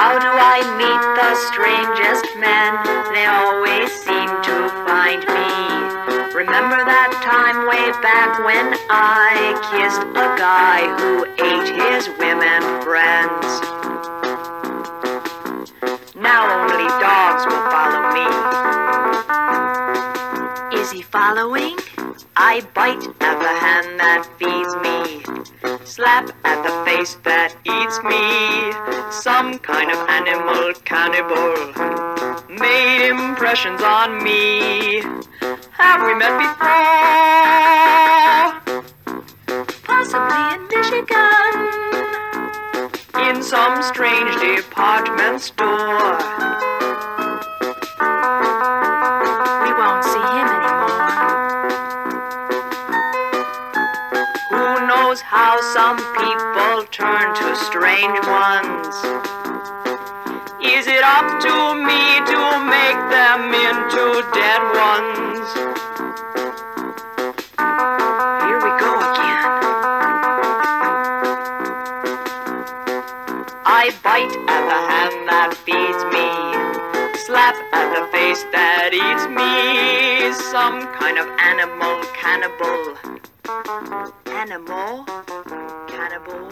I meet the strangest men, they always seem to find me. Remember that time way back when I kissed a guy who ate his women friends? Now only dogs will follow me. Is he following? I bite at the hand that feeds me, slap at the face that eats me. Some kind of animal cannibal made impressions on me. Have we met before? Possibly in Michigan, in some strange department store. How some people turn to strange ones? Is it up to me to make them into dead ones? Here we go again. I bite at the hand that feeds me, slap at the face that eats me. Some kind of animal cannibal animal, cannibal,